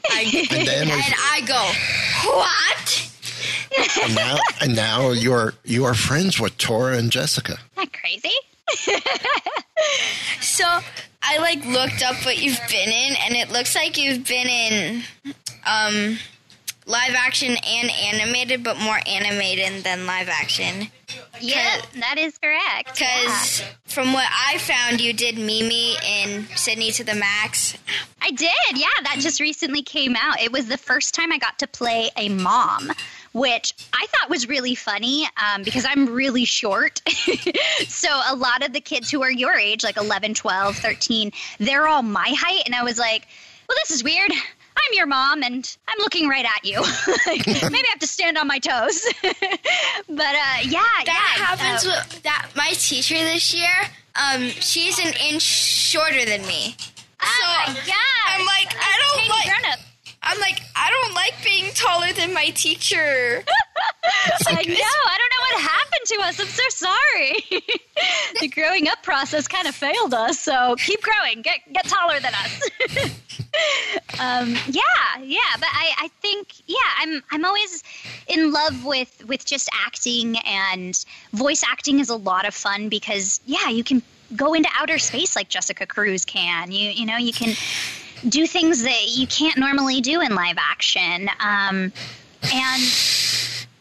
I, And and I go, what? And now, and now you're you are friends with Torra and Jessica. Isn't that crazy? So I like looked up what you've been in, and it looks like you've been in um, live action and animated, but more animated than live action. Yeah, that is correct. Because from what I found, you did Mimi in Sydney to the Max. I did. Yeah, that just recently came out. It was the first time I got to play a mom, which I thought was really funny um, because I'm really short. so a lot of the kids who are your age, like 11, 12, 13, they're all my height. And I was like, well, this is weird. I'm your mom and I'm looking right at you. like, maybe I have to stand on my toes. but uh, yeah, That yeah. happens uh, with that. My teacher this year, um, she's an inch shorter than me. oh my God. I'm like, I don't like. grown-up. I'm like, I don't like being taller than my teacher. I know. I don't know what happened to us. I'm so sorry. the growing up process kind of failed us. So keep growing. Get get taller than us. um, yeah, yeah. But I, I think yeah, I'm I'm always in love with with just acting and voice acting is a lot of fun because yeah, you can go into outer space like Jessica Cruz can. You you know you can do things that you can't normally do in live action. Um, and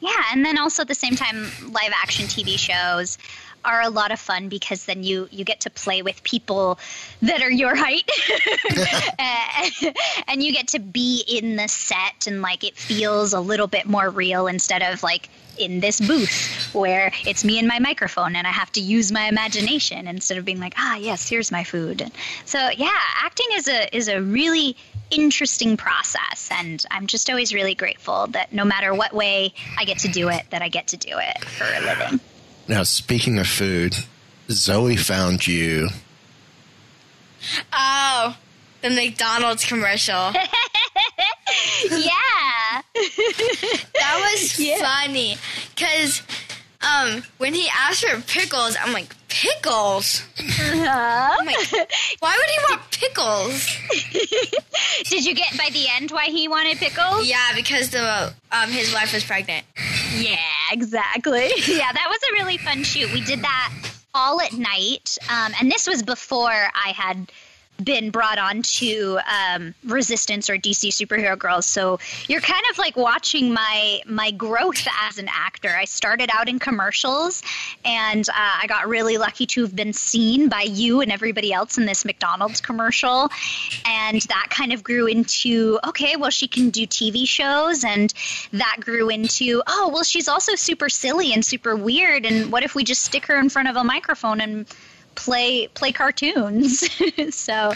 yeah, and then also at the same time, live action TV shows are a lot of fun because then you you get to play with people that are your height. And you get to be in the set and like it feels a little bit more real instead of like in this booth where it's me and my microphone and I have to use my imagination instead of being like ah yes here's my food. So yeah acting is a is a really interesting process and I'm just always really grateful that no matter what way I get to do it that I get to do it for a living Now, speaking of food, Zoe found you. Oh, the McDonald's commercial. yeah That was funny because um, when he asked for pickles, I'm like, Pickles. Huh? Oh my, why would he want pickles? Did you get by the end why he wanted pickles? Yeah, because the um his wife was pregnant. Yeah, exactly. Yeah, that was a really fun shoot. We did that all at night, um, and this was before I had been brought on to um, Resistance or DC Superhero Girls. So you're kind of like watching my my growth as an actor. I started out in commercials, and uh, I got really lucky to have been seen by you and everybody else in this McDonald's commercial, and that kind of grew into okay, well she can do TV shows, and that grew into oh well she's also super silly and super weird, and what if we just stick her in front of a microphone and play play cartoons. so,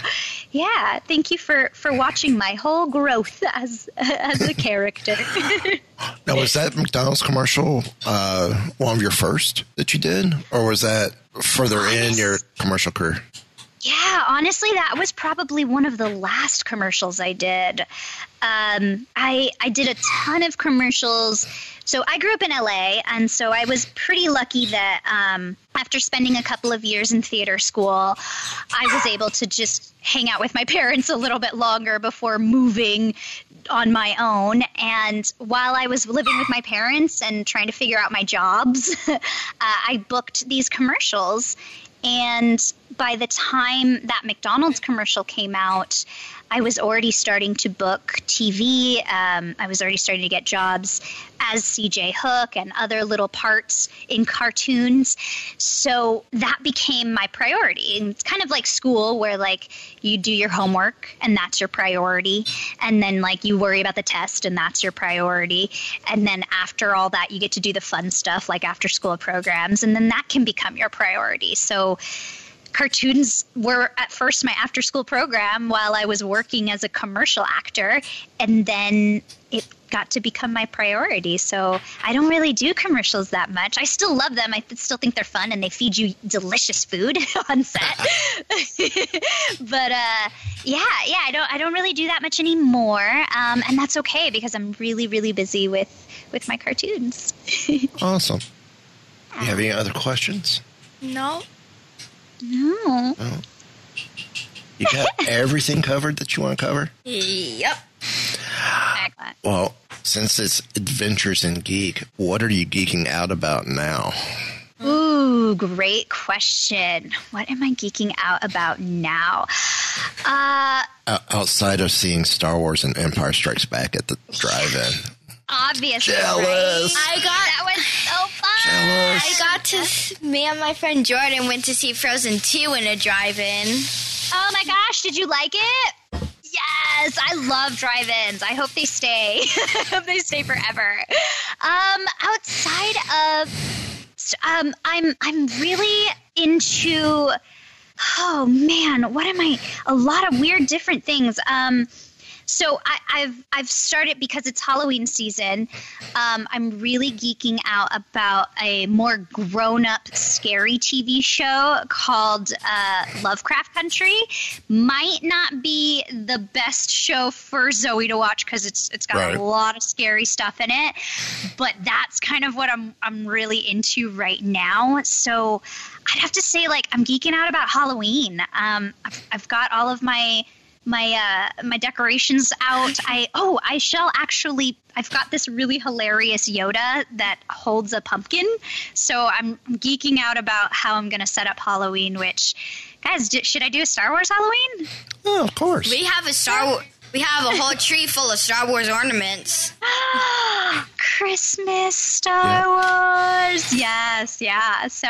yeah, thank you for for watching my whole growth as as a character. Now, was that McDonald's commercial uh, one of your first that you did, or was that further in your commercial career? yeah, honestly, that was probably one of the last commercials I did. Um, I I did a ton of commercials. So I grew up in LA, and so I was pretty lucky that um, after spending a couple of years in theater school, I was able to just hang out with my parents a little bit longer before moving on my own. And while I was living with my parents and trying to figure out my jobs, uh, I booked these commercials. And by the time that McDonald's commercial came out, I was already starting to book TV. Um, I was already starting to get jobs as CJ Hook and other little parts in cartoons. So that became my priority. And it's kind of like school where like you do your homework and that's your priority. And then like you worry about the test and that's your priority. And then after all that, you get to do the fun stuff like after school programs. And then that can become your priority. So cartoons were at first my after school program while I was working as a commercial actor, and then it got to become my priority. So I don't really do commercials that much. I still love them. I still think they're fun, and they feed you delicious food on set. but uh, yeah, yeah, I don't I don't really do that much anymore, um, and that's okay because I'm really really busy with with my cartoons. Awesome. You have any other questions? No. No. You got everything covered that you want to cover? Yep. Well, since it's Adventures in Geek, what are you geeking out about now? Ooh, great question. What am I geeking out about now? Uh, O- outside of seeing Star Wars and Empire Strikes Back at the drive-in. Obviously. Jealous. I got That was so fun. Jealous. I got to me and my friend Jordan went to see Frozen 2 in a drive-in. Oh my gosh, did you like it? Yes, I love drive-ins. I hope they stay. I hope they stay forever. Um, outside of, um, I'm I'm really into. Oh man, what am I? A lot of weird different things. Um, so I, I've I've started because it's Halloween season. Um, I'm really geeking out about a more grown-up, scary TV show called uh, Lovecraft Country. Might not be the best show for Zoe to watch because it's it's got Right. a lot of scary stuff in it. But that's kind of what I'm I'm really into right now. So I'd have to say like I'm geeking out about Halloween. Um, I've, I've got all of my my uh my decorations out i oh i shall actually i've got this really hilarious yoda that holds a pumpkin so i'm geeking out about how i'm gonna set up halloween which guys d- should i do a star wars halloween Oh, of course. We have a Star Wars. We have a whole tree full of Star Wars ornaments. christmas star wars yes yeah so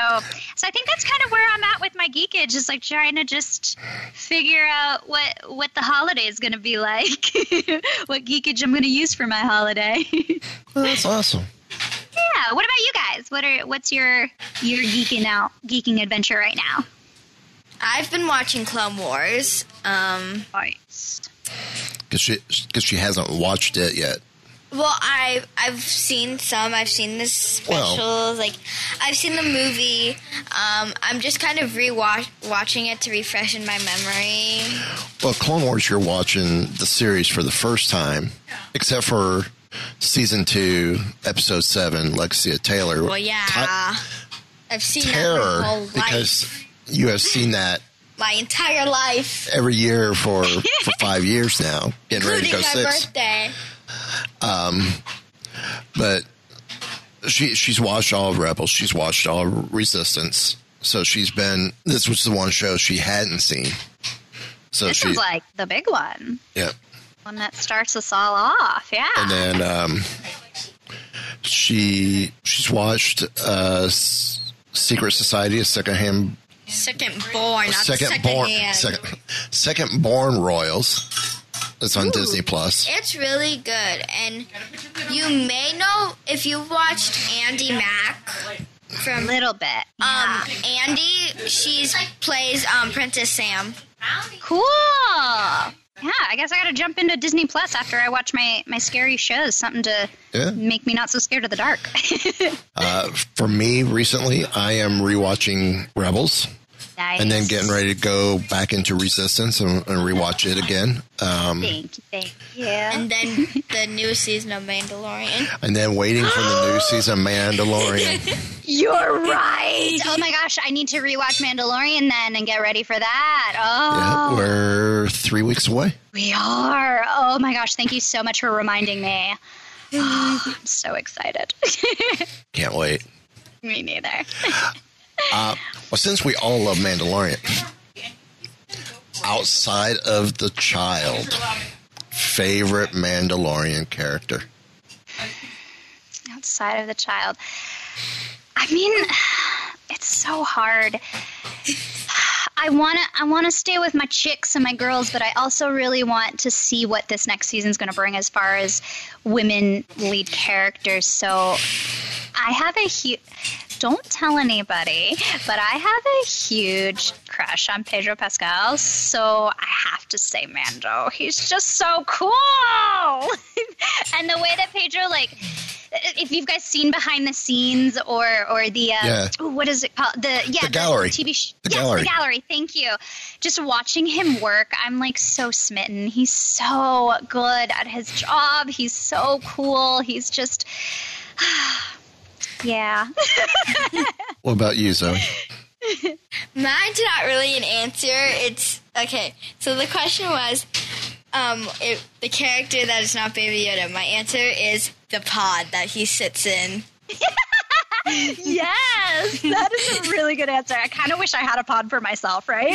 so i think that's kind of where i'm at with my geekage is like trying to just figure out what what the holiday is going to be like what geekage i'm going to use for my holiday Well, that's awesome. Yeah. What about you guys? What are what's your your geeking out geeking adventure right now? I've been watching Clone Wars. Um, Nice. Because she, cause she hasn't watched it yet. well, I I've seen some. I've seen the specials. Well- like I've seen the movie. Um, I'm just kind of rewatch watching it to refresh in my memory. Well, Clone Wars, you're watching the series for the first time, except for season two, episode seven, Legacy of Terror. Well, yeah. Ty- I've seen terror whole life. because you have seen that my entire life, every year for for five years now, getting ready to go my six. birthday. But she she's watched all of Rebels. She's watched all of Resistance. So she's been. This was the one show she hadn't seen. So This she is like the big one, yeah. one that starts us all off. Yeah. and then um, she she's watched uh, Secret Society, a secondhand, Second born, not second, second, born, hand. second, second born Royals. It's on Disney Plus. It's really good, and you may know if you've watched Andy Mack for a little bit. um Andy. she plays um Princess Sam. Cool. Yeah, I guess I got to jump into Disney Plus after I watch my my scary shows. Something to Yeah. make me not so scared of the dark. Uh, for me, recently, I am rewatching Rebels. Nice. and then getting ready to go back into Resistance and, and rewatch it again. Um, Thank you, thank you. And then the new season of Mandalorian. and then waiting for the new season of Mandalorian. You're right. Oh my gosh, I need to rewatch Mandalorian then and get ready for that. yeah, Oh, we're three weeks away. we are. Oh my gosh, thank you so much for reminding me. Oh, I'm so excited. Can't wait. me neither. Uh, well, since we all love Mandalorian, outside of the child, favorite Mandalorian character. outside of the child. I mean, it's so hard. I want to I want to stay with my chicks and my girls, but I also really want to see what this next season's going to bring as far as women lead characters. So I have a huge don't tell anybody, but I have a huge crush on Pedro Pascal, so I have to say Mando. He's just so cool. and the way that Pedro like if you've guys seen behind the scenes or or the uh, Yeah. ooh, what is it called the yeah The gallery. TV sh- The yes, gallery. the gallery thank you just watching him work I'm like so smitten he's so good at his job he's so cool he's just yeah What about you, Zoe? Mine's not really an answer. It's okay. So the question was, um, if the character that is not Baby Yoda. My answer is the pod that he sits in. yes that is a really good answer I kind of wish I had a pod for myself right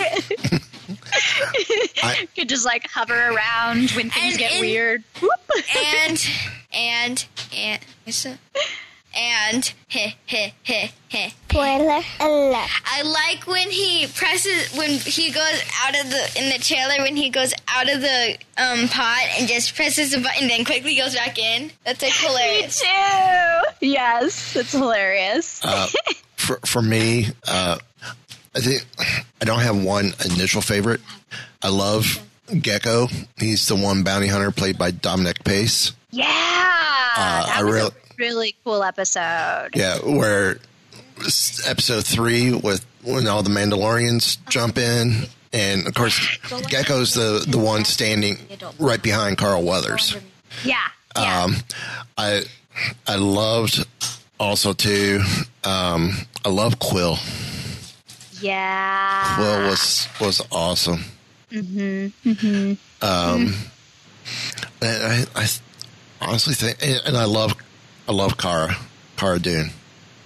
I- could just like hover around when things And get in- weird And and and what's that? And heh heh heh heh. Spoiler alert. I like when he presses when he goes out of the in the trailer when he goes out of the um pod and just presses the button then quickly goes back in. That's like hilarious. too. Yes, it's hilarious. Uh, for for me, uh, I think I don't have one initial favorite. I love Gekko. He's the one bounty hunter played by Dominic Pace. yeah, Uh, I was real- a really cool episode. Yeah, where episode three with when all the Mandalorians jump in, and of course Gekko's the the one standing right behind Carl Weathers. Yeah, yeah. Um, I I loved also too. Um, I love Kuiil. yeah. Kuiil was was awesome. Mm-hmm. Um, and I, I honestly think, and, and I love I love Cara Cara Dune.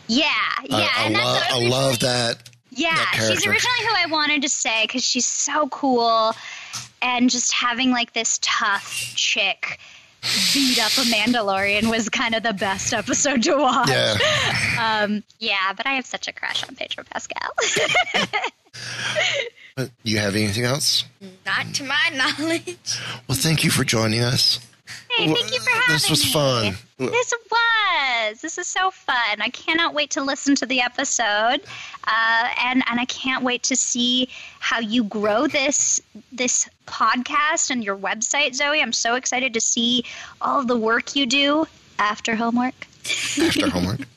yeah, yeah. I, I and love I love that. Yeah, that she's originally who I wanted to say because she's so cool, and just having like this tough chick beat up a Mandalorian was kind of the best episode to watch. Yeah. Um, yeah, but I have such a crush on Pedro Pascal. You have anything else? Not to my knowledge. Well, thank you for joining us. Hey, thank you for having me. This was me. fun. This was. This is so fun. I cannot wait to listen to the episode, uh, and and I can't wait to see how you grow this this podcast and your website, Zoe. I'm so excited to see all the work you do after homework. after homework.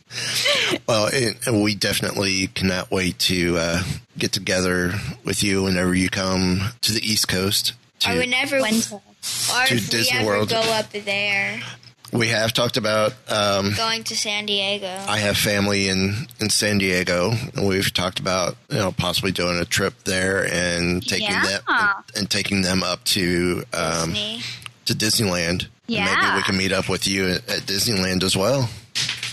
Well, and, and we definitely cannot wait to uh, get together with you whenever you come to the East Coast. To, Or whenever, When- or to Disney World. go up there. we have talked about. Um, Going to San Diego. I have family in in San Diego, and we've talked about you know possibly doing a trip there and taking them and, and taking them up to um, Disney. to Disneyland. And Maybe we can meet up with you at, at Disneyland as well.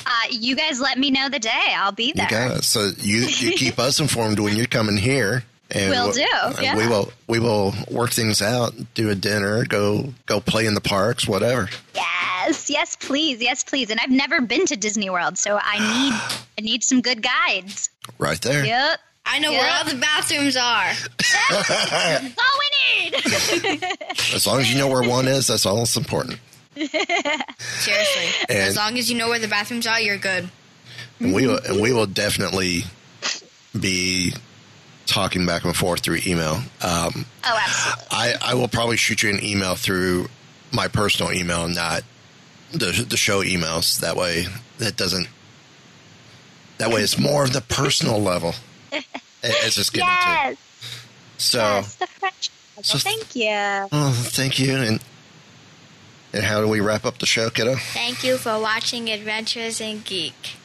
Uh, you guys let me know the day. I'll be there. You. So you you keep us informed when you're coming here. And Will we'll- do, yeah. We will we will work things out. Do a dinner. Go go play in the parks. Whatever. Yes, yes, please, yes, please. And I've never been to Disney World, so I need I need some good guides. Right there. Yep. I know Yeah. where all the bathrooms are. That's all we need. As long as you know where one is, that's all that's important. Seriously. And- as long as you know where the bathrooms are, you're good. And we will, and we will definitely be talking back and forth through email. Um, oh, absolutely. I, I will probably shoot you an email through my personal email, not the the show emails. That way, that doesn't. That way, it's more of the personal level. As it's getting Yes, to. So, yes, the French. So- Thank you. oh, thank you. And and how do we wrap up the show, kiddo? Thank you for watching Adventures in Geek.